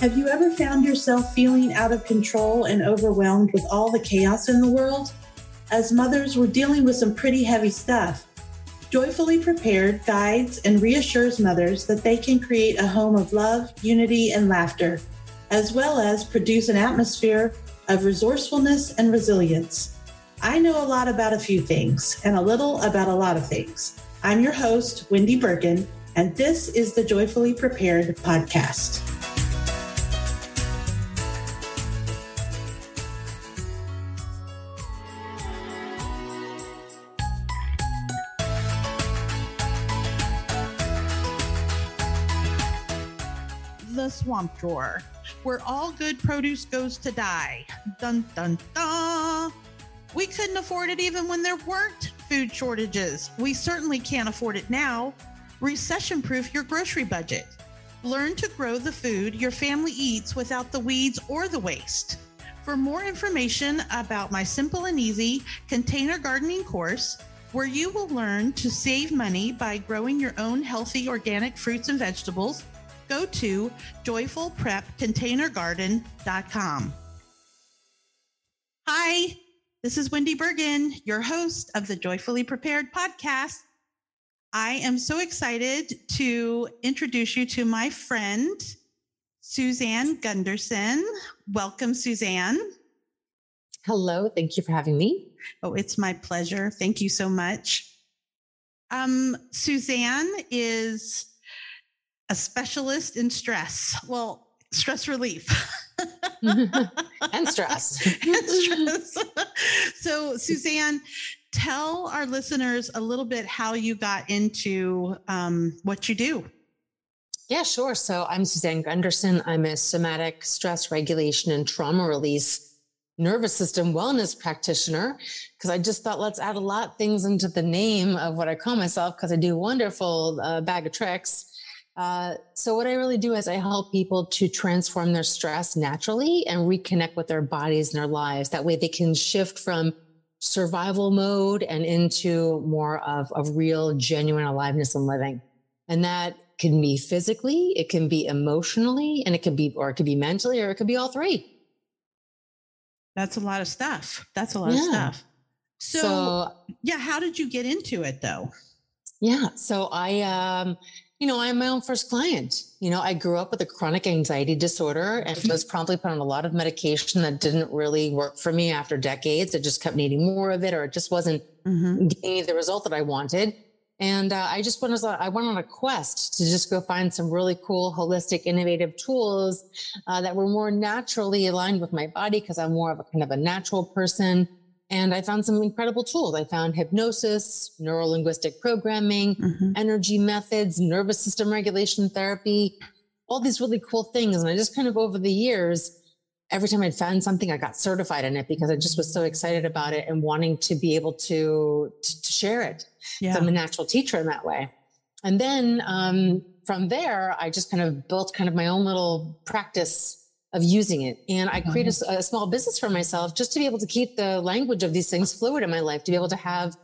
Have you ever found yourself feeling out of control and overwhelmed with all the chaos in the world? As mothers, we're dealing with some pretty heavy stuff. Joyfully Prepared guides and reassures mothers that they can create a home of love, unity, and laughter, as well as produce an atmosphere of resourcefulness and resilience. I know a lot about a few things and a little about a lot of things. I'm your host, Wendy Bergen, and this is the Joyfully Prepared podcast. Swamp drawer, where all good produce goes to die. Dun dun dun. We couldn't afford it even when there weren't food shortages. We certainly can't afford it now. Recession proof your grocery budget. Learn to grow the food your family eats without the weeds or the waste. For more information about my simple and easy container gardening course, where you will learn to save money by growing your own healthy organic fruits and vegetables, go to joyfulprepcontainergarden.com. Hi, this is Wendy Bergen, your host of the Joyfully Prepared podcast. I am so excited to introduce you to my friend, Suzanne Gunderson. Welcome, Suzanne. Hello, thank you for having me. Oh, it's my pleasure. Thank you so much. Um, Suzanne is a specialist in stress. Well, stress relief. and stress. and stress. so, Suzanne, tell our listeners a little bit how you got into um, what you do. Yeah, sure. So, I'm Suzanne Gunderson. I'm a somatic stress regulation and trauma release nervous system wellness practitioner because I just thought let's add a lot of things into the name of what I call myself because I do wonderful uh, bag of tricks uh, so what I really do is I help people to transform their stress naturally and reconnect with their bodies and their lives. That way they can shift from survival mode and into more of, a real, genuine aliveness and living. And that can be physically, it can be emotionally, and it can be, or it could be mentally, or it could be all three. That's a lot of stuff. That's a lot yeah. of stuff. So, so, yeah, how did you get into it though? Yeah. So I, um, you know, I'm my own first client. You know, I grew up with a chronic anxiety disorder and was promptly put on a lot of medication that didn't really work for me after decades. It just kept needing more of it, or it just wasn't mm-hmm. getting the result that I wanted. And uh, I just went as a, I went on a quest to just go find some really cool, holistic, innovative tools uh, that were more naturally aligned with my body because I'm more of a kind of a natural person. And I found some incredible tools. I found hypnosis, neuro linguistic programming, mm-hmm. energy methods, nervous system regulation therapy, all these really cool things. And I just kind of over the years, every time I'd found something, I got certified in it because I just was so excited about it and wanting to be able to, to, to share it. Yeah. So I'm a natural teacher in that way. And then um, from there, I just kind of built kind of my own little practice of using it. And I created a, a, small business for myself just to be able to keep the language of these things fluid in my life, to be able to have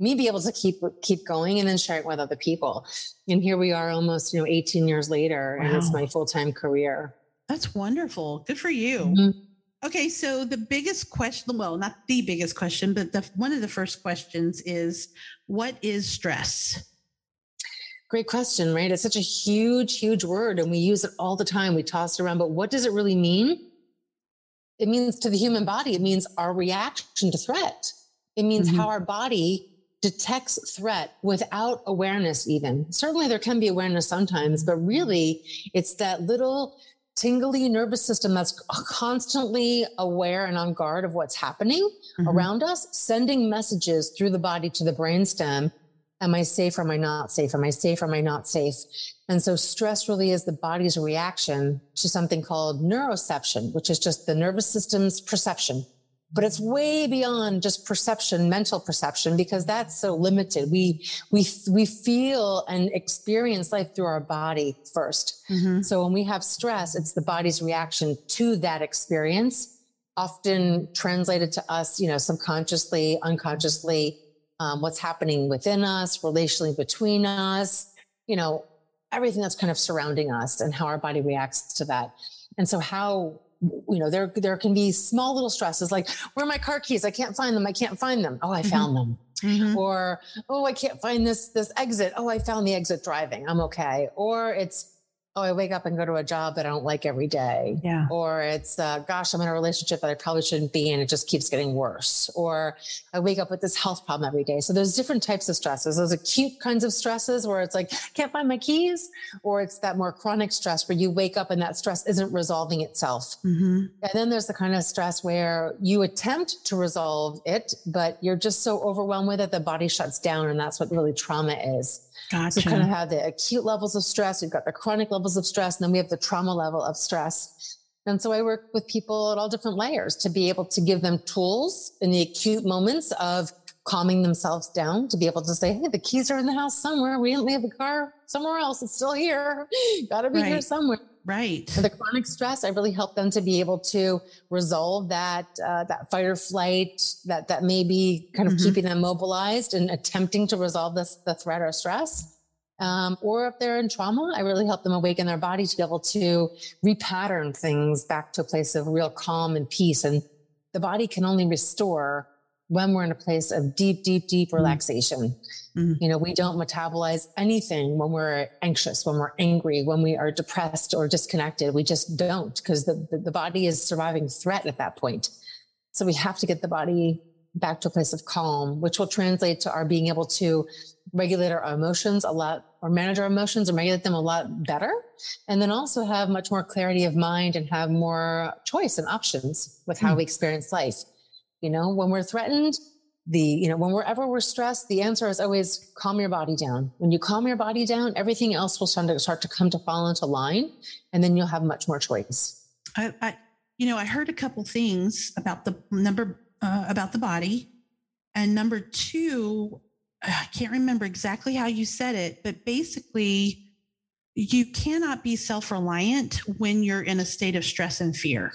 me be able to keep keep going and then share it with other people. And here we are almost, you know, 18 years later, wow. and it's my full-time career. That's wonderful. Good for you. Mm-hmm. Okay, so the biggest question, well, not the biggest question, but the, one of the first questions is what is stress? Great question, right? It's such a huge, huge word and we use it all the time. We toss it around, but what does it really mean? It means to the human body, it means our reaction to threat. It means mm-hmm. how our body detects threat without awareness, even. Certainly, there can be awareness sometimes, but really, it's that little tingly nervous system that's constantly aware and on guard of what's happening mm-hmm. around us, sending messages through the body to the brainstem Am I safe or am I not safe? Am I safe or am I not safe? And so stress really is the body's reaction to something called neuroception, which is just the nervous system's perception. But it's way beyond just perception, mental perception, because that's so limited. We, we, we feel and experience life through our body 1st mm-hmm. So when we have stress, it's the body's reaction to that experience, often translated to us, you know, subconsciously, unconsciously, um, what's happening within us, relationally between us, you know, everything that's kind of surrounding us and how our body reacts to that. And so how you know there there can be small little stresses like where are my car keys? I can't find them. I can't find them. Oh i mm-hmm. found them. Mm-hmm. or oh i can't find this this exit. Oh i found the exit driving. I'm okay. Or it's oh, I wake up and go to a job that I don't like every day. Yeah. Or it's, uh, gosh, I'm in a relationship that I probably shouldn't be in. It just keeps getting worse. Or I wake up with this health problem every day. So there's different types of stresses. Those acute kinds of stresses where it's like, I can't find my keys. Or it's that more chronic stress where you wake up and that stress isn't resolving itself. Mm-hmm. And then there's the kind of stress where you attempt to resolve it, but you're just so overwhelmed with it, the body shuts down. And that's what really trauma is. Gotcha. So kind of have the acute levels of stress. We've got the chronic levels of stress, and then we have the trauma level of stress. And so I work with people at all different layers to be able to give them tools in the acute moments of calming themselves down to be able to say, Hey, the keys are in the house somewhere. We didn't leave the car somewhere else. It's still here. Got to be right. here somewhere. Right. For the chronic stress, I really help them to be able to resolve that uh, that fight or flight that that may be kind of mm-hmm. keeping them mobilized and attempting to resolve this the threat or stress. Um, or if they're in trauma, I really help them awaken their body to be able to repattern things back to a place of real calm and peace. And the body can only restore when we're in a place of deep, deep, deep mm-hmm. relaxation. Mm-hmm. You know, we don't metabolize anything when we're anxious, when we're angry, when we are depressed or disconnected. We just don't because the, the, the body is surviving threat at that point. So we have to get the body back to a place of calm, which will translate to our being able to regulate our emotions a lot or manage our emotions and regulate them a lot better. And then also have much more clarity of mind and have more choice and options with how mm. we experience life. You know, when we're threatened, the, you know, when ever we're stressed, the answer is always calm your body down. When you calm your body down, everything else will start to start to come to fall into line and then you'll have much more choice. I, I you know, I heard a couple things about the number, uh, about the body. And number two, I can't remember exactly how you said it, but basically, you cannot be self reliant when you're in a state of stress and fear.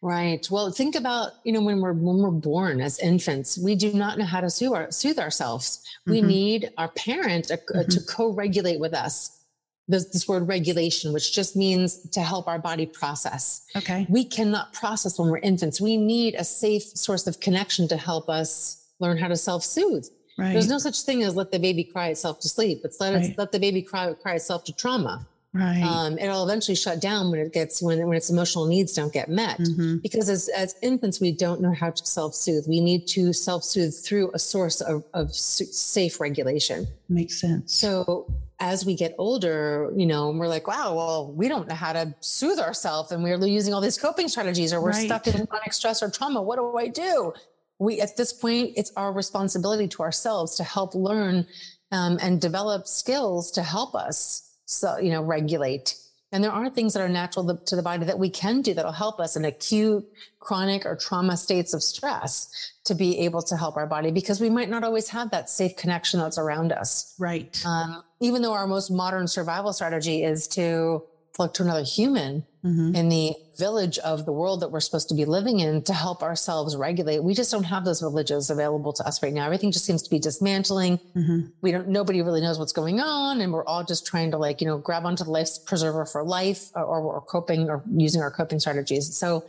Right. Well, think about, you know, when we're when we're born as infants, we do not know how to soothe, our, soothe ourselves. Mm-hmm. We need our parent uh, mm-hmm. to co-regulate with us. This, this word regulation, which just means to help our body process. Okay. We cannot process when we're infants. We need a safe source of connection to help us learn how to self-soothe. Right. There's no such thing as let the baby cry itself to sleep. It's let, right. let the baby cry, cry itself to trauma. Right. Um, it'll eventually shut down when it gets when when its emotional needs don't get met. Mm-hmm. Because as as infants, we don't know how to self soothe. We need to self soothe through a source of of safe regulation. Makes sense. So as we get older, you know, we're like, wow, well, we don't know how to soothe ourselves, and we're using all these coping strategies, or we're right. stuck in chronic stress or trauma. What do I do? We at this point, it's our responsibility to ourselves to help learn um, and develop skills to help us so you know regulate. And there are things that are natural to the body that we can do that'll help us in acute chronic or trauma states of stress to be able to help our body because we might not always have that safe connection that's around us. Right. Um, even though our most modern survival strategy is to look to another human mm-hmm. in the village of the world that we're supposed to be living in to help ourselves regulate. We just don't have those villages available to us right now. Everything just seems to be dismantling. Mm-hmm. We don't, nobody really knows what's going on. And we're all just trying to like, you know, grab onto the life preserver for life or, or, or coping or using our coping strategies. So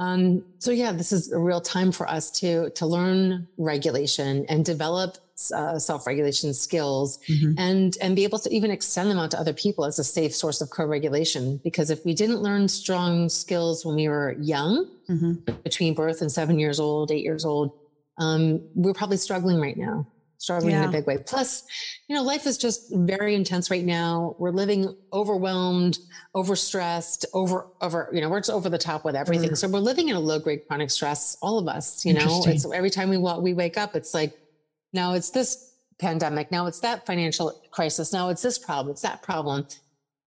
um, so yeah, this is a real time for us to to learn regulation and develop uh, self-regulation skills mm-hmm. and and be able to even extend them out to other people as a safe source of co-regulation because if we didn't learn strong skills when we were young mm-hmm. between birth and seven years old eight years old um, we're probably struggling right now struggling yeah. in a big way plus you know life is just very intense right now we're living overwhelmed overstressed over over you know we're just over the top with everything mm. so we're living in a low grade chronic stress all of us you know it's every time we walk, we wake up it's like now it's this pandemic. Now it's that financial crisis. Now it's this problem. It's that problem.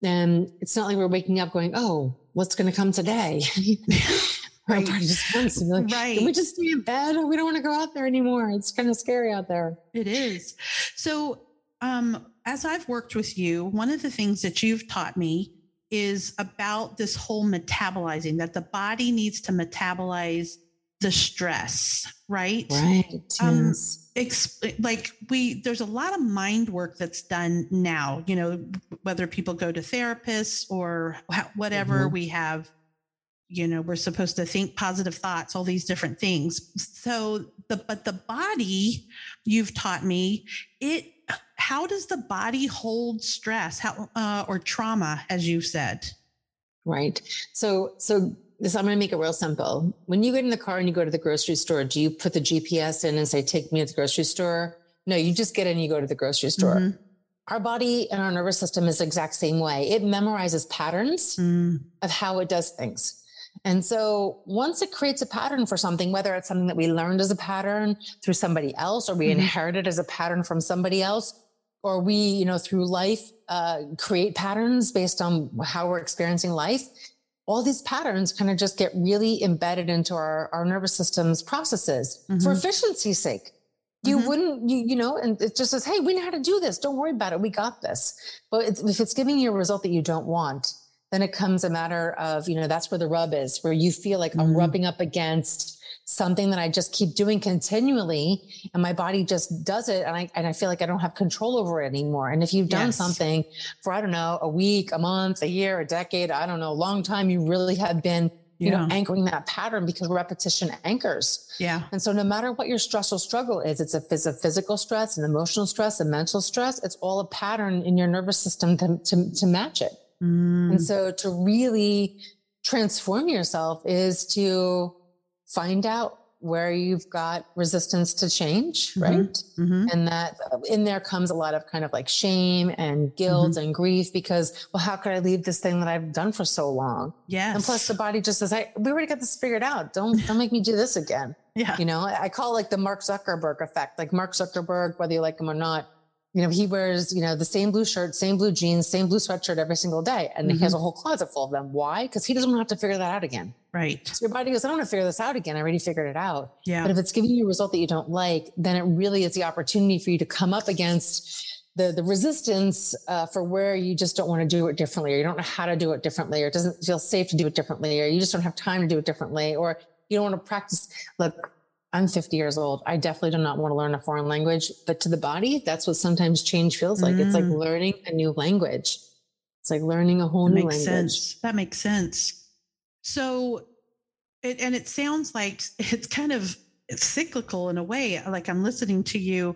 And it's not like we're waking up going, oh, what's going to come today? right. just wants to be like, right. Can we just stay in bed? We don't want to go out there anymore. It's kind of scary out there. It is. So, um, as I've worked with you, one of the things that you've taught me is about this whole metabolizing that the body needs to metabolize the stress, right? Right. Um, yes exp- like we there's a lot of mind work that's done now you know whether people go to therapists or whatever mm-hmm. we have you know we're supposed to think positive thoughts all these different things. So the but the body you've taught me it how does the body hold stress? How uh, or trauma as you said? Right. So so this i'm going to make it real simple. When you get in the car and you go to the grocery store do you put the gps in and say take me to the grocery store no you just get in and you go to the grocery store. Mm-hmm. our body and our nervous system is the exact same way. It memorizes patterns mm. of how it does things and so once it creates a pattern for something, whether it's something that we learned as a pattern through somebody else, or we mm-hmm. inherited as a pattern from somebody else, or we, you know, through life, uh, create patterns based on how we're experiencing life, all these patterns kind of just get really embedded into our, our nervous system's processes mm-hmm. for efficiency's sake. You mm-hmm. wouldn't, you, you know, and it just says, Hey, we know how to do this. Don't worry about it. We got this. But it's, if it's giving you a result that you don't want, then it comes a matter of, you know, that's where the rub is, where you feel like mm-hmm. I'm rubbing up against something that I just keep doing continually and my body just does it and I and I feel like I don't have control over it anymore. And if you've done yes. something for I don't know, a week, a month, a year, a decade, I don't know, a long time, you really have been you yeah. know, anchoring that pattern because repetition anchors. Yeah. And so no matter what your stress or struggle is, it's a, it's a physical stress, an emotional stress, a mental stress, it's all a pattern in your nervous system to, to, to match it. Mm. And so to really transform yourself is to find out where you've got resistance to change, mm-hmm. right? Mm-hmm. And that in there comes a lot of kind of like shame and guilt mm-hmm. and grief because, well, how could I leave this thing that I've done for so long? Yeah. And plus the body just says, I, we already got this figured out. Don't, don't make me do this again. Yeah. You know, I call it like the Mark Zuckerberg effect, like Mark Zuckerberg, whether you like him or not, you know, he wears, you know, the same blue shirt, same blue jeans, same blue sweatshirt every single day. And mm-hmm. he has mm-hmm. a whole closet full of them. Why? Because he doesn't want to have to figure that out again. Right. So your body goes, I don't want to figure this out again. I already figured it out. Yeah. But if it's giving you a result that you don't like, then it really is the opportunity for you to come up against the, the resistance uh, for where you just don't want to do it differently, or you don't know how to do it differently, or it doesn't feel safe to do it differently, or you just don't have time to do it differently, or you don't want to practice. Look, I'm 50 years old. I definitely do not want to learn a foreign language, but to the body, that's what sometimes change feels like. Mm. It's like mm. learning a new language. It's like learning a whole that new makes language. Sense. That makes sense. So, it, and it sounds like it's kind of cyclical in a way. Like I'm listening to you.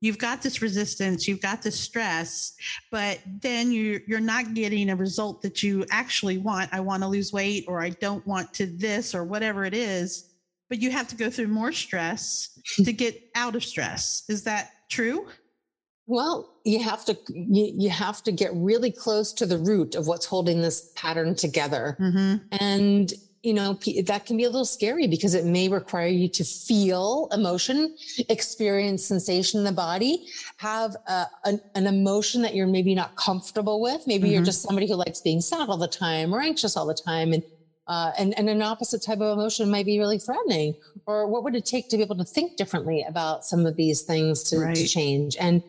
You've got this resistance, you've got this stress, but then you're you're not getting a result that you actually want. I want to lose weight, or I don't want to this, or whatever it is but you have to go through more stress to get out of stress. Is that true? Well, you have to you, you have to get really close to the root of what's holding this pattern together. Mm-hmm. And you know that can be a little scary because it may require you to feel emotion experience sensation in the body have a, an, an, emotion that you're maybe not comfortable with maybe mm-hmm. you're just somebody who likes being sad all the time or anxious all the time and uh, and, and an opposite type of emotion might be really threatening. Or what would it take to be able to think differently about some of these things to, right. to change? And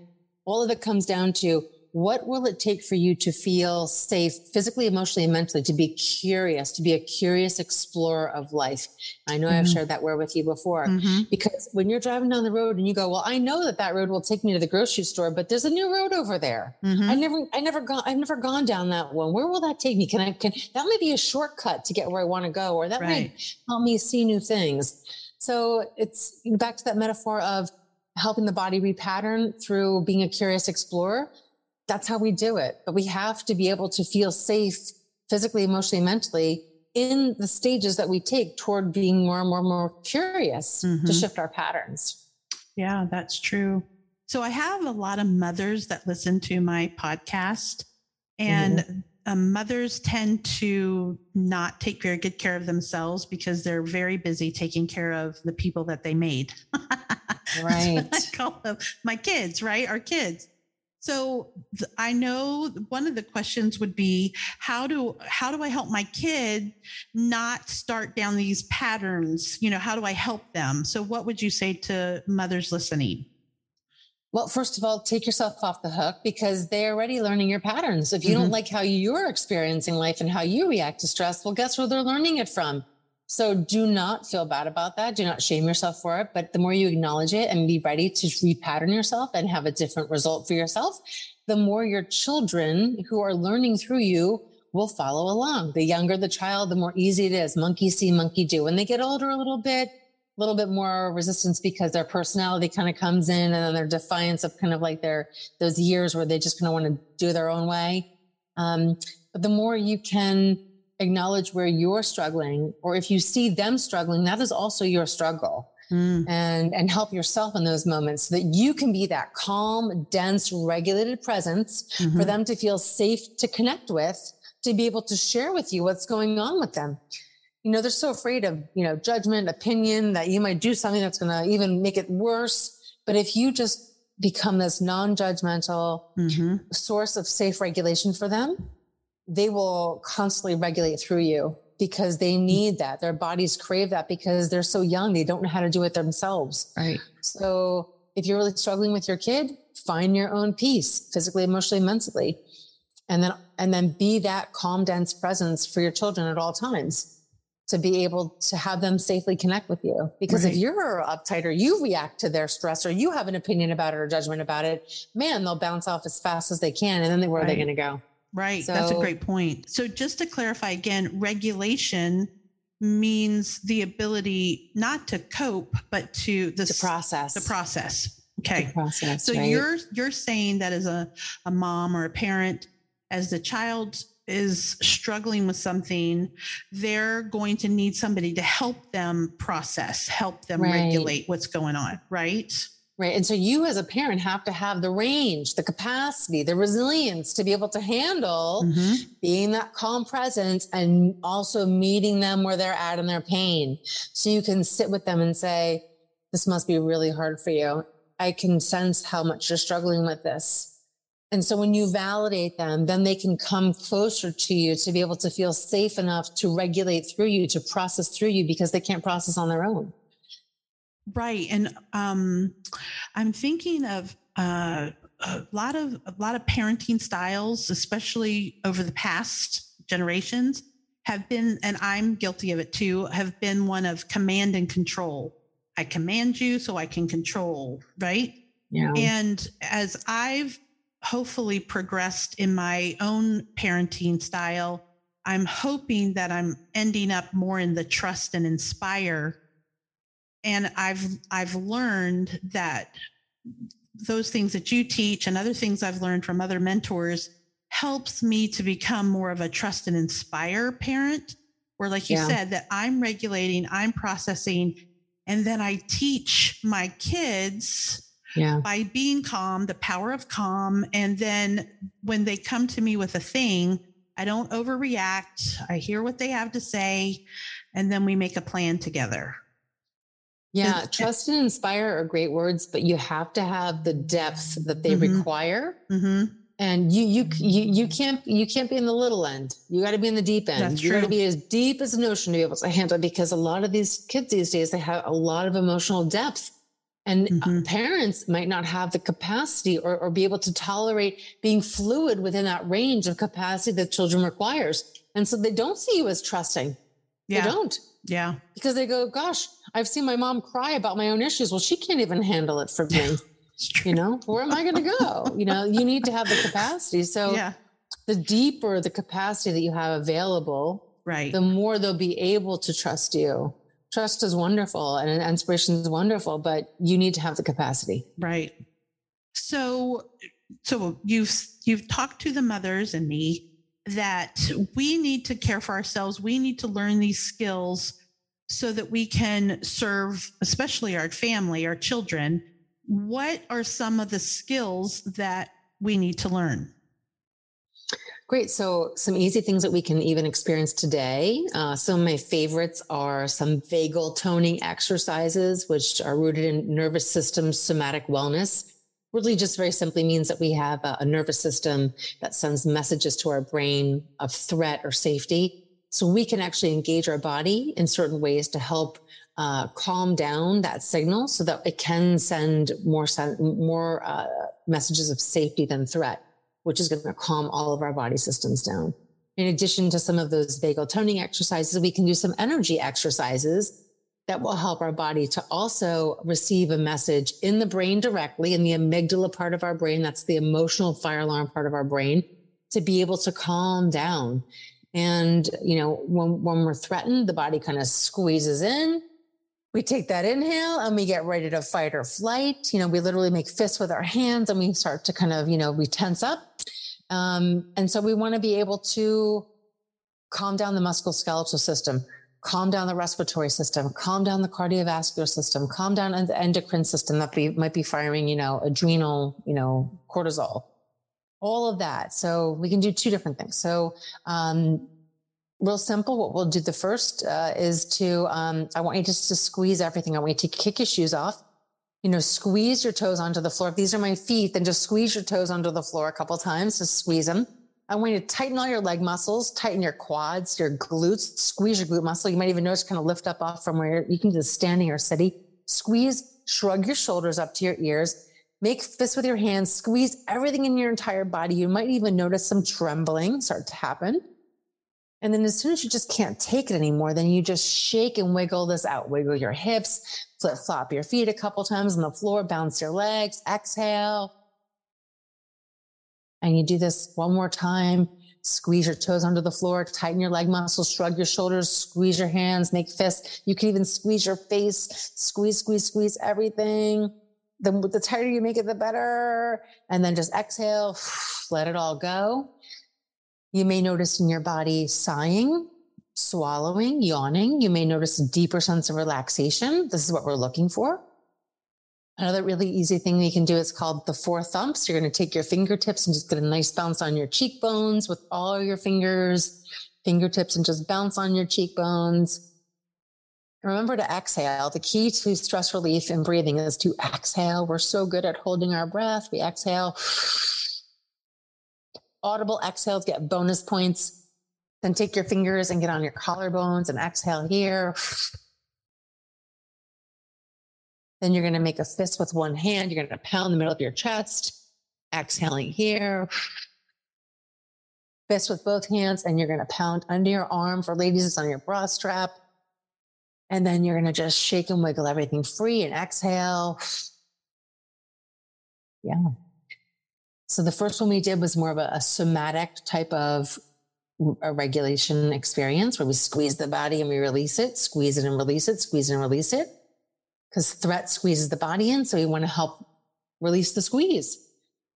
all of it comes down to what will it take for you to feel safe physically, emotionally, and mentally, to be curious, to be a curious explorer of life? I know mm-hmm. I've shared that word with you before mm-hmm. because when you're driving down the road and you go, well, I know that that road will take me to the grocery store, but there's a new road over there. Mm-hmm. I never, I never gone, I've never gone down that one. Where will that take me? Can I, can that may be a shortcut to get where I want to go, or that right. might help me see new things. So it's back to that metaphor of helping the body repattern through being a curious explorer that's how we do it. But we have to be able to feel safe physically, emotionally, mentally in the stages that we take toward being more and more and more curious mm-hmm. to shift our patterns. Yeah, that's true. So I have a lot of mothers that listen to my podcast, and mm-hmm. um, mothers tend to not take very good care of themselves because they're very busy taking care of the people that they made. right. I call them my kids, right? Our kids. So I know one of the questions would be how do how do I help my kid not start down these patterns? You know, how do I help them? So what would you say to mothers listening? Well, first of all, take yourself off the hook because they're already learning your patterns. If you mm-hmm. don't like how you're experiencing life and how you react to stress, well, guess where they're learning it from? So do not feel bad about that. Do not shame yourself for it. But the more you acknowledge it and be ready to repattern yourself and have a different result for yourself, the more your children who are learning through you will follow along. The younger the child, the more easy it is. Monkey see, monkey do. When they get older a little bit, a little bit more resistance because their personality kind of comes in and then their defiance of kind of like their those years where they just kind of want to do their own way. Um, but the more you can acknowledge where you're struggling, or if you see them struggling, that is also your struggle. Mm. And, and help yourself in those moments so that you can be that calm, dense, regulated presence mm-hmm. for them to feel safe to connect with to be able to share with you what's going on with them. You know, they're so afraid of, you know, judgment, opinion that you might do something that's going to even make it worse. But if you just become this non judgmental mm-hmm. source of safe regulation for them, they will constantly regulate through you because they mm. need that. Their bodies crave that because they're so young. They don't know how to do it themselves. Right. So if you're really struggling with your kid, find your own peace physically, emotionally, mentally and then and then be that calm dense presence for your children at all times to be able to have them safely connect with you because right. if you're uptight or you react to their stress or you have an opinion about it or judgment about it man they'll bounce off as fast as they can and then where right. are they going to go right so, that's a great point so just to clarify again regulation means the ability not to cope but to the process the process okay the process, so right? you're you're saying that as a, a mom or a parent as the child is struggling with something, they're going to need somebody to help them process, help them right. regulate what's going on, right? Right. And so you as a parent have to have the range, the capacity, the resilience to be able to handle mm-hmm. being that calm presence and also meeting them where they're at in their pain. So you can sit with them and say, this must be really hard for you. I can sense how much you're struggling with this and so when you validate them, then they can come closer to you to be able to feel safe enough to regulate through you, to process through you because they can't process on their own. Right. And um, I'm thinking of uh, a lot of a lot of parenting styles, especially over the past generations, have been, and I'm guilty of it too, have been one of command and control. I command you so I can control, right? Yeah. And as I've hopefully progressed in my own parenting style. I'm hoping that I'm ending up more in the trust and inspire. And I've I've learned that those things that you teach and other things I've learned from other mentors helps me to become more of a trust and inspire parent where like you yeah. said that I'm regulating, I'm processing and then I teach my kids yeah. by being calm, the power of calm. And then when they come to me with a thing, I don't overreact. I hear what they have to say, and then we make a plan together. Yeah, trust and inspire are great words, but you have to have the depth that they mm-hmm. require. Mm-hmm. And you, you, you, you can't, you can't be in the little end. You got to be in the deep end. That's you got to be as deep as an ocean to be able to handle because a lot of these kids these days, they have a lot of emotional depth and uh, mm-hmm. parents might not have the capacity or, or be able to tolerate being fluid within that range of capacity that children requires. And so they don't see you as trusting. Yeah. They don't. Yeah. Because they go, gosh, I've seen my mom cry about my own issues. Well, she can't even handle it for me. you know, where am I going to go? you know, you need to have the capacity. So yeah. the deeper the capacity that you have available, right, the more they'll be able to trust you trust is wonderful and inspiration is wonderful, but you need to have the capacity. Right. So, so you've you've talked to the mothers and me that we need to care for ourselves. We need to learn these skills so that we can serve, especially our family, our children. What are some of the skills that we need to learn? Great. So, some easy things that we can even experience today. Uh, some of my favorites are some vagal toning exercises, which are rooted in nervous system somatic wellness. Really, just very simply means that we have a, a nervous system that sends messages to our brain of threat or safety. So, we can actually engage our body in certain ways to help uh, calm down that signal so that it can send more, more uh, messages of safety than threat which is going to calm all of our body systems down. In addition to some of those vagal toning exercises, we can do some energy exercises that will help our body to also receive a message in the brain directly in the amygdala part of our brain. That's the emotional fire alarm part of our brain to be able to calm down. And, you know, when, when we're threatened, the body kind of squeezes in. We take that inhale and we get ready to fight or flight. You know, we literally make fists with our hands and we start to kind of, you know, we tense up. Um, and so we want to be able to calm down the musculoskeletal system, calm down the respiratory system, calm down the cardiovascular system, calm down the endocrine system that be, might be firing, you know, adrenal, you know, cortisol all of that. So we can do two different things. So, um, real simple. What we'll do the first uh, is to, um, I want you just to squeeze everything. I want you to kick your shoes off. You know, squeeze your toes onto the floor. If these are my feet, then just squeeze your toes onto the floor a couple times. Just squeeze them. I want you to tighten all your leg muscles, tighten your quads, your glutes, squeeze your glute muscle. You might even notice kind of lift up off from where you can just standing or sitting. Squeeze, shrug your shoulders up to your ears Make fists with your hands, squeeze everything in your entire body. You might even notice some trembling start to happen. And then as soon as you just can't take it anymore, then you just shake and wiggle this out. Wiggle your hips, flip flop your feet a couple times on the floor, bounce your legs, exhale. And you do this one more time. Squeeze your toes under the floor, tighten your leg muscles, shrug your shoulders, squeeze your hands, make fists. You can even squeeze your face, squeeze, squeeze, squeeze everything the, the tighter you make it, the better. And then just exhale, let it all go. You may notice in your body sighing, swallowing, yawning. You may notice a deeper sense of relaxation. This is what we're looking for. Another really easy thing we can do is called the four thumps. You're going to take your fingertips and just get a nice bounce on your cheekbones with all your fingers, fingertips, and just bounce on your cheekbones. Remember to exhale. The key to stress relief and breathing is to exhale. We're so good at holding our breath. We exhale. Audible exhales get bonus points. Then take your fingers and get on your collarbones and exhale here. Then you're going to make a fist with one hand. You're going to pound the middle of your chest, exhaling here. Fist with both hands, and you're going to pound under your arm. For ladies, it's on your bra strap. And then you're going to just shake and wiggle everything free and exhale. Yeah. So the first one we did was more of a, a somatic type of a regulation experience where we squeeze the body and we release it, squeeze it and release it, squeeze and release it. Because threat squeezes the body in. So we want to help release the squeeze.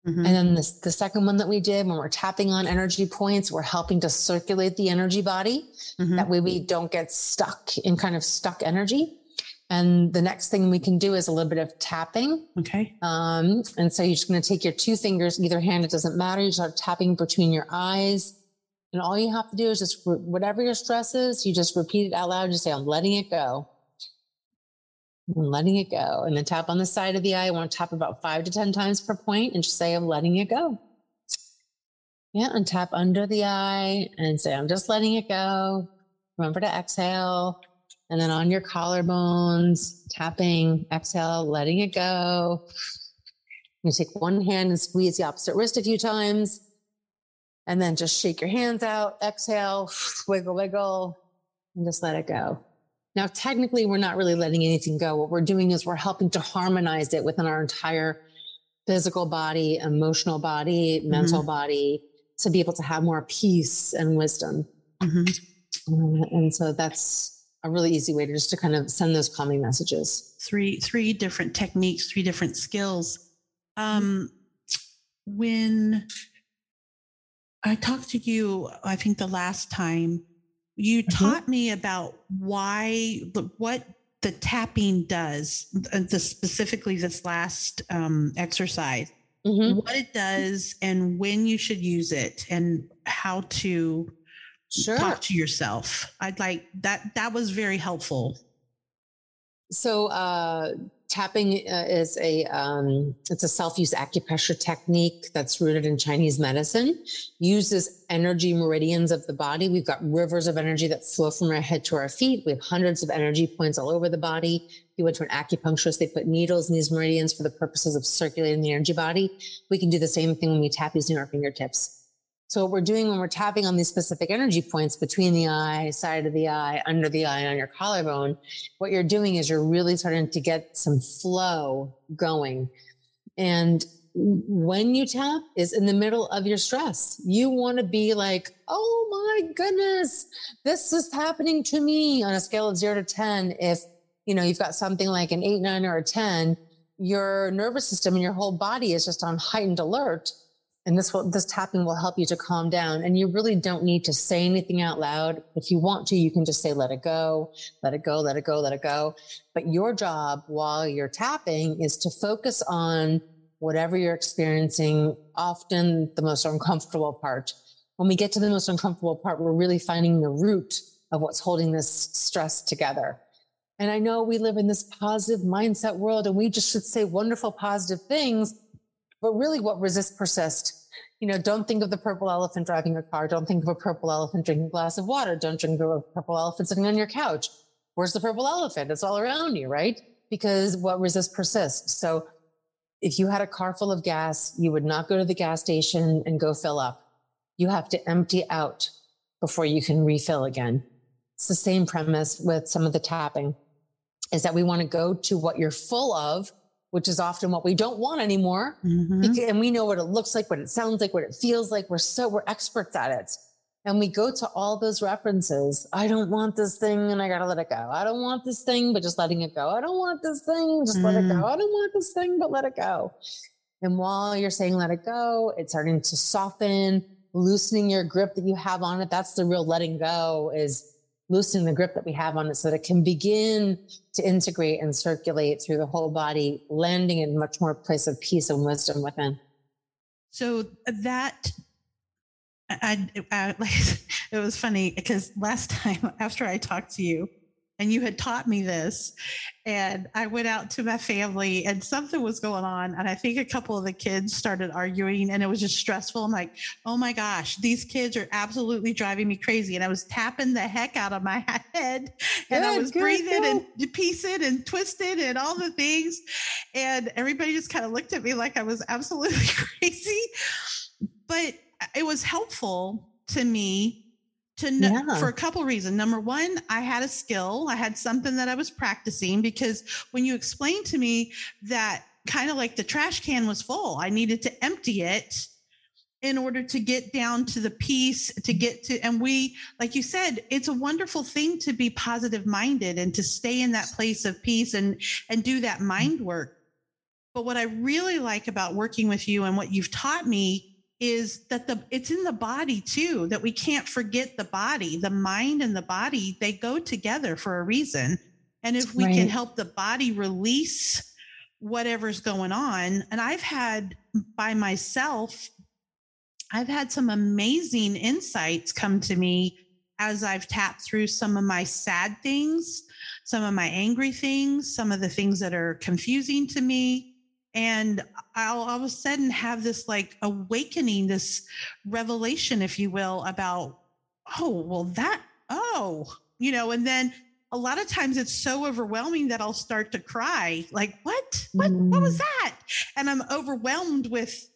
Mm-hmm. And then this, the second one that we did when we're tapping on energy points, we're helping to circulate the energy body. Mm-hmm. That way we don't get stuck in kind of stuck energy. And the next thing we can do is a little bit of tapping. Okay. Um, and so you're just going to take your two fingers, either hand, it doesn't matter. You start tapping between your eyes. And all you have to do is just whatever your stress is, you just repeat it out loud. Just say, I'm letting it go and letting it go. And then tap on the side of the eye. I want to tap about five to 10 times per point and just say, I'm letting it go. Yeah. And tap under the eye and say, I'm just letting it go. Remember to exhale. And then on your collarbones, tapping, exhale, letting it go. You take one hand and squeeze the opposite wrist a few times. And then just shake your hands out, exhale, wiggle, wiggle, and just let it go. Now, technically, we're not really letting anything go. What we're doing is we're helping to harmonize it within our entire physical body, emotional body, mm-hmm. mental body to be able to have more peace and wisdom. Mm-hmm. Uh, and so that's a really easy way to just to kind of send those calming messages. Three, three different techniques, three different skills. Um, when I talked to you, I think the last time you mm-hmm. taught me about why what the tapping does uh, the specifically this last um, exercise mm-hmm. what it does and when you should use it and how to sure. talk to yourself i'd like that that was very helpful so uh tapping uh, is a um, it's a self-use acupressure technique that's rooted in chinese medicine uses energy meridians of the body. We've got rivers of energy that flow from our head to our feet. We have hundreds of energy points all over the body. If you went to an acupuncturist they put needles in these meridians for the purposes of circulating the energy body. We can do the same thing when we tap using our fingertips So what we're doing when we're tapping on these specific energy points between the eye, side of the eye, under the eye, on your collarbone, what you're doing is you're really starting to get some flow going. And when you tap is in the middle of your stress. You want to be like, oh my goodness, this is happening to me on a scale of zero to 10. If, you know, you've got something like an eight, nine, or a 10, your nervous system and your whole body is just on heightened alert. And this will, this tapping will help you to calm down. And you really don't need to say anything out loud. If you want to, you can just say, let it go, let it go, let it go, let it go. But your job while you're tapping is to focus on whatever you're experiencing, often the most uncomfortable part. When we get to the most uncomfortable part, we're really finding the root of what's holding this stress together. And I know we live in this positive mindset world and we just should say wonderful, positive things, but really what resists persist. You know, don't think of the purple elephant driving a car. Don't think of a purple elephant drinking a glass of water. Don't drink of a purple elephant sitting on your couch. Where's the purple elephant? It's all around you, right? Because what resists persists. So if you had a car full of gas, you would not go to the gas station and go fill up. You have to empty out before you can refill again. It's the same premise with some of the tapping is that we want to go to what you're full of, which is often what we don't want anymore. Mm-hmm. and we know what it looks like, what it sounds like, what it feels like. We're so, we're experts at it. And we go to all those references. I don't want this thing and I got to let it go. I don't want this thing, but just letting it go. I don't want this thing, just mm. let it go. Mm. I don't want this thing, but let it go. And while you're saying let it go, it's starting to soften, loosening your grip that you have on it. That's the real letting go is loosening the grip that we have on it so that it can begin to integrate and circulate through the whole body, landing in much more place of peace and wisdom within. So that I, I like it was funny because last time after I talked to you and you had taught me this and I went out to my family and something was going on and I think a couple of the kids started arguing and it was just stressful. I'm like, "Oh my gosh, these kids are absolutely driving me crazy." And I was tapping the heck out of my head and good, I was good, breathing good. and piecing and twisting and all the things and everybody just kind of looked at me like I was absolutely crazy. But it was helpful to me to know yeah. for a couple reasons. Number one, I had a skill, I had something that I was practicing because when you explained to me that kind of like the trash can was full, I needed to empty it in order to get down to the piece to get to and we like you said it's a wonderful thing to be positive minded and to stay in that place of peace and and do that mm-hmm. mind work but what i really like about working with you and what you've taught me is that the it's in the body too that we can't forget the body. The mind and the body they go together for a reason. And if we right. can help the body release whatever's going on and i've had by myself i've had some amazing insights come to me as i've tapped through some of my sad things some of my angry things some of the things that are confusing to me and I'll all of a sudden have this like awakening, this revelation, if you will, about, oh, well, that, oh, you know, and then a lot of times it's so overwhelming that I'll start to cry. Like, what? What, mm. what was mm. that? And I'm overwhelmed with,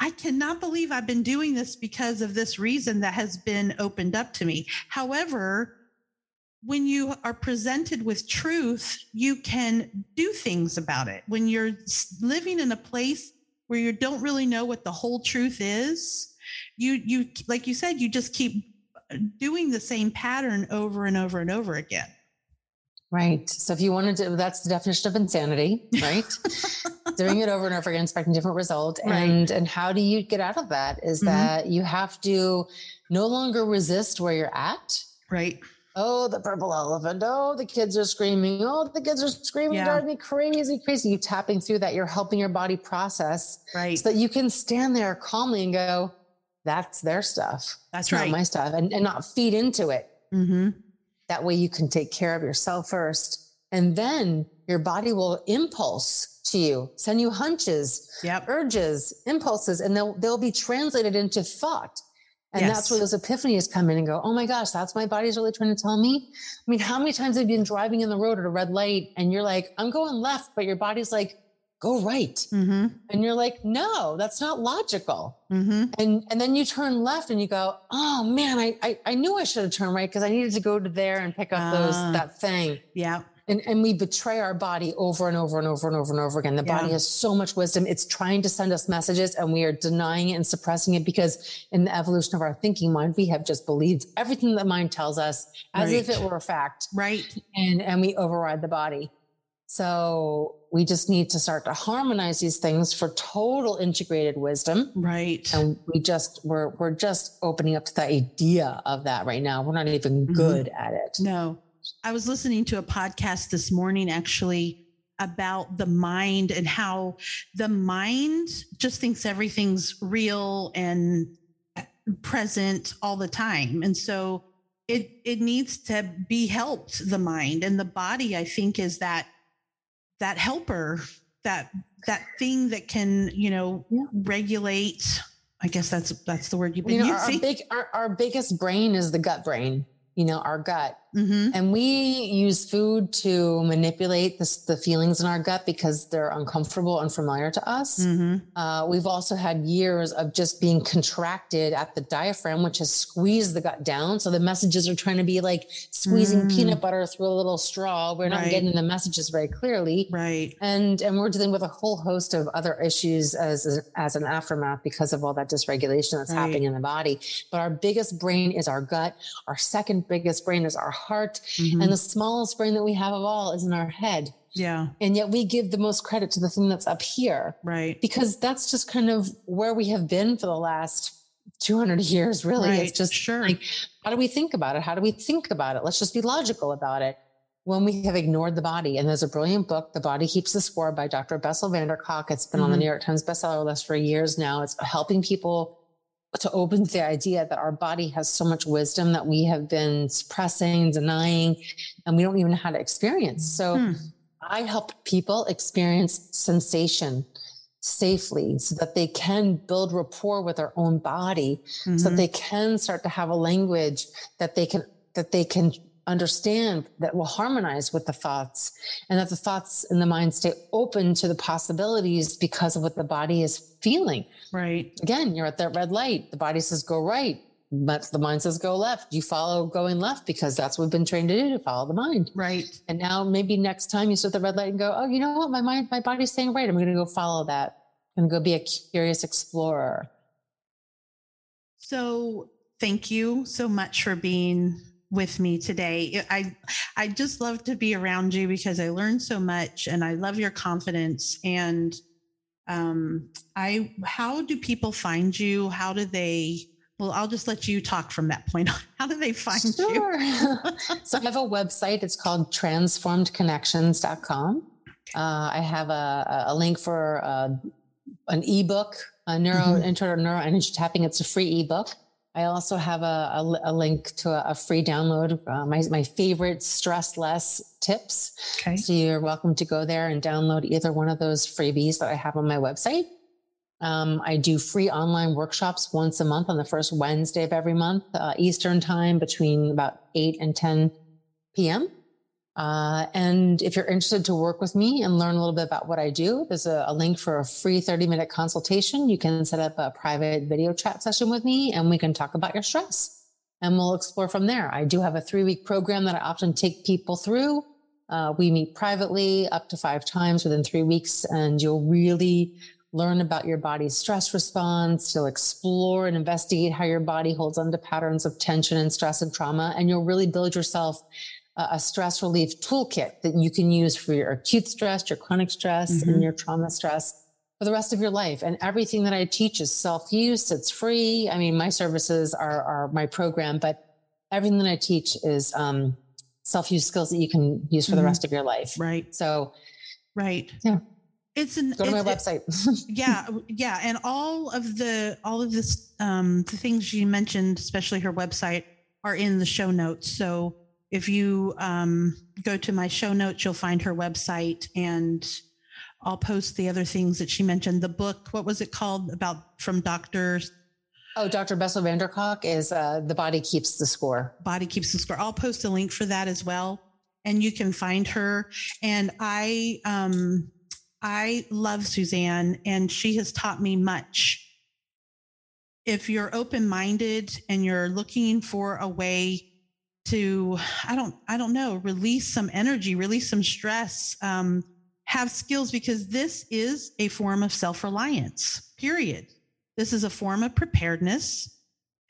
I cannot believe I've been doing this because of this reason that has been opened up to me. However, when you are presented with truth, you can do things about it. When you're living in a place where you don't really know what the whole truth is, you you like you said, you just keep doing the same pattern over and over and over again. Right. So if you wanted to, that's the definition of insanity, right? Doing it over and over again, expecting different results. Right. And and how do you get out of that? Is mm-hmm. that you have to no longer resist where you're at. Right Oh, the purple elephant. Oh, the kids are screaming. Oh, the kids are screaming, yeah. driving me crazy, crazy. You tapping through that, you're helping your body process. Right. So that you can stand there calmly and go, that's their stuff. That's right. Not my stuff. And, and not feed into it. Mm-hmm. That way you can take care of yourself first. And then your body will impulse to you, send you hunches, yep. urges, impulses, and they'll, they'll be translated into thought. And yes. that's where those epiphanies come in and go, oh my gosh, that's my body's really trying to tell me. I mean, how many times have you been driving in the road at a red light and you're like, I'm going left, but your body's like, go right. Mm-hmm. And you're like, no, that's not logical. Mm-hmm. And and then you turn left and you go, oh man, I I, I knew I should have turned right because I needed to go to there and pick up those Ah. that thing. Yeah. And and we betray our body over and over and over and over and over again. The body has so much wisdom. It's trying to send us messages and we are denying it and suppressing it because in the evolution of our thinking mind, we have just believed everything that mind tells us as if it were a fact Right. and and we override the body so we just need to start to harmonize these things for total integrated wisdom Right. and we just we're we're just opening up to the idea of that right now we're not even Mhm. good at it No. I was listening to a podcast this morning actually about the mind and how the mind just thinks everything's real and present all the time. And so it it needs to be helped the mind. And the body I think is that that helper that that thing that can, you know, regulate I guess that's that's the word you've been you know our, our big our, our biggest brain is the gut brain you know our gut hmm and we use food to manipulate this, the feelings in our gut because they're uncomfortable and familiar to us hmm Uh, we've also had years of just being contracted at the diaphragm, which has squeezed the gut down. So the messages are trying to be like squeezing Mm. peanut butter through a little straw. We're not Right. getting the messages very clearly. Right. And, and we're dealing with a whole host of other issues as, as an aftermath because of all that dysregulation that's Right. happening in the body. But our biggest brain is our gut. Our second biggest brain is our heart. Mhm. And the smallest brain that we have of all is in our head. yeah. And yet we give the most credit to the thing that's up here Right. because that's just kind of where we have been for the last 200 years really Right, it's just sure. like how do we think about it how do we think about it let's just be logical about it when we have ignored the body and there's a brilliant book the body keeps the score by dr bessel van der kolk it's been on the Mhm. new york times bestseller list for years now it's helping people to open to the idea that our body has so much wisdom that we have been suppressing denying and we don't even know how to experience so Hmm. I help people experience sensation safely so that they can build rapport with their own body so Mhm. that they can start to have a language that they can that they can understand that will harmonize with the thoughts and that the thoughts in the mind stay open to the possibilities because of what the body is feeling right. again you're at that red light the body says go right but the mind says go left you follow going left because that's what we've been trained to do to follow the mind Right. and now maybe next time you sit the red light and go, oh, you know what? My mind, my body's saying right. I'm going to go follow that i'm and go be a curious explorer. So thank you so much for being with me today. I I just love to be around you because I learn so much and I love your confidence and um I how do people find you? How do they well, I'll just let you talk from that point on. How do they find you? Sure. so I have a website. It's called transformedconnections.com. Uh, I have a, a link for uh, an ebook, a neuro Mhm. intro to neuro energy tapping. It's a free ebook. I also have a, a, a link to a, a free download, uh, my, my favorite stress less tips. Okay. So you're welcome to go there and download either one of those freebies that I have on my website. Um, I do free online workshops once a month on the first Wednesday of every month, uh, Eastern time between about 8 and 10 p.m. Uh, and if you're interested to work with me and learn a little bit about what I do, there's a, a link for a free 30 minute consultation. You can set up a private video chat session with me and we can talk about your stress and we'll explore from there. I do have a three week program that I often take people through. Uh, we meet privately up to five times within three weeks, and you'll really learn about your body's stress response. You'll explore and investigate how your body holds on to patterns of tension and stress and trauma, and you'll really build yourself a, stress relief toolkit that you can use for your acute stress, your chronic stress, Mhm. and your trauma stress for the rest of your life. And everything that I teach is self use, it's free. I mean, my services are, are my program, but everything that I teach is um, self use skills that you can use for the Mhm. rest of your life. Right. So Right. Yeah. It's an go to my it- it- website. yeah yeah and all of the all of this um the things you mentioned especially her website are in the show notes so if you um go to my show notes you'll find her website and i'll post the other things that she mentioned the book what was it called about from dr oh, Dr. Bessel van der Kolk is uh, The Body Keeps the Score. body keeps the score i'll post a link for that as well and you can find her and i um I love Suzanne, and she has taught me much. If you're open minded and you're looking for a way to, I don't, I don't know, release some energy, release some stress, um, have skills, because this is a form of self reliance, period. This is a form of preparedness.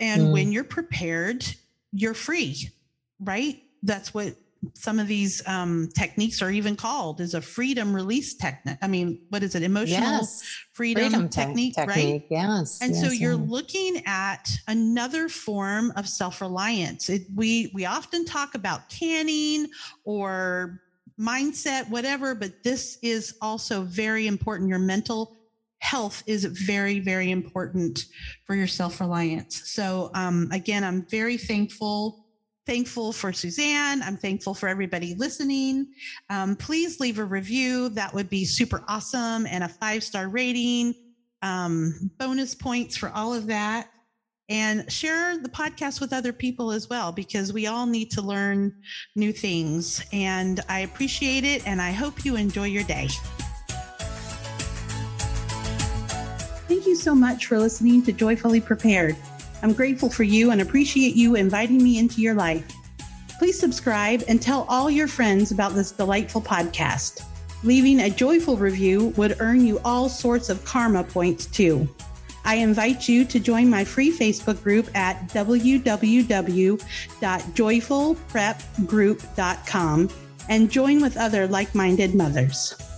And mm. when you're prepared, you're free, right? That's what some of these um, techniques are even called is a freedom release technique. I mean, what is it? Emotional yes. freedom, freedom te- technique, right? Yes. And yes, so you're looking at another form of self-reliance. It, we we often talk about canning or mindset, whatever, but this is also very important. Your mental health is very, very important for your self-reliance. So um, again, I'm very thankful thankful for Suzanne. I'm thankful for everybody listening. Um, please leave a review. That would be super awesome. And a five star rating, um, bonus points for all of that. And share the podcast with other people as well, because we all need to learn new things. And I appreciate it. And I hope you enjoy your day. Thank you so much for listening to Joyfully Prepared. I'm grateful for you and appreciate you inviting me into your life. Please subscribe and tell all your friends about this delightful podcast. Leaving a joyful review would earn you all sorts of karma points too. I invite you to join my free Facebook group at www.joyfulprepgroup.com and join with other like minded mothers.